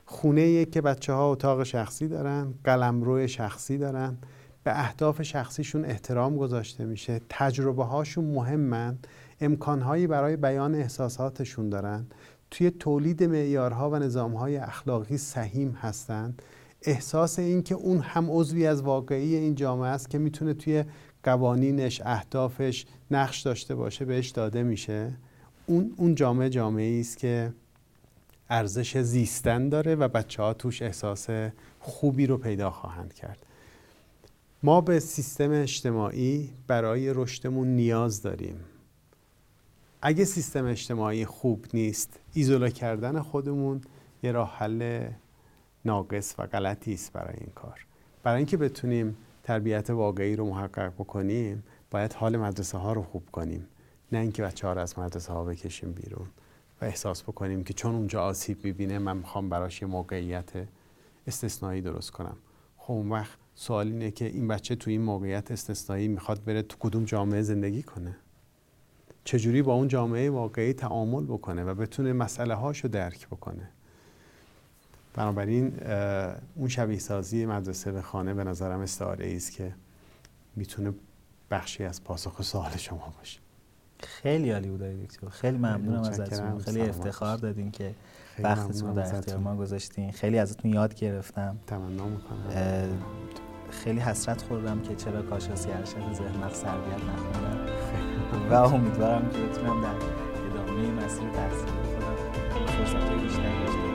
خونه که بچه ها اتاق شخصی دارن قلمرو شخصی دارن به اهداف شخصیشون احترام گذاشته میشه تجربه هاشون مهمن امکانهایی برای بیان احساساتشون دارن توی تولید معیارها و نظامهای اخلاقی سهیم هستند احساس این که اون هم عضوی از واقعی این جامعه است که می‌تونه توی قوانینش اهدافش نقش داشته باشه بهش داده میشه. اون اون جامعه جامعه است که ارزش زیستن داره و بچه ها توش احساس خوبی رو پیدا خواهند کرد. ما به سیستم اجتماعی برای رشدمون نیاز داریم. اگه سیستم اجتماعی خوب نیست ایزولا کردن خودمون یه راه حل ناقص و غلطی است برای این کار. برای اینکه بتونیم تربیت واقعی رو محقق بکنیم باید حال مدرسه ها رو خوب کنیم. نه اینکه بچه ها رو از مدرسه ها بکشیم بیرون و احساس بکنیم که چون اونجا آسیب می‌بینه من می‌خوام براش یه موقعیت استثنایی درست کنم. خب اون وقت سوال اینه که این بچه تو این موقعیت استثنایی می‌خواد بره تو کدوم جامعه زندگی کنه؟ چجوری با اون جامعه واقعی تعامل بکنه و بتونه مسئله هاشو درک بکنه؟ بنابراین اون شبیه سازی مدرسه به خانه به نظرم استعاره است که می‌تونه بخشی از پاسخ سوال شما باشه. خیلی عالی بود دکتر. خیلی ممنونم ازتون. خیلی افتخار دادین که وقتتون رو در اختیار ما گذاشتین. خیلی ازتون یاد گرفتم. تمنا می‌کنم. خیلی حسرت خوردم که چرا کاشاسی ارشد ذهن سربیت نخوندم و امیدوارم که بتونم در ادامه مسیر تحصیلی خودم فرصت بیشتر داشته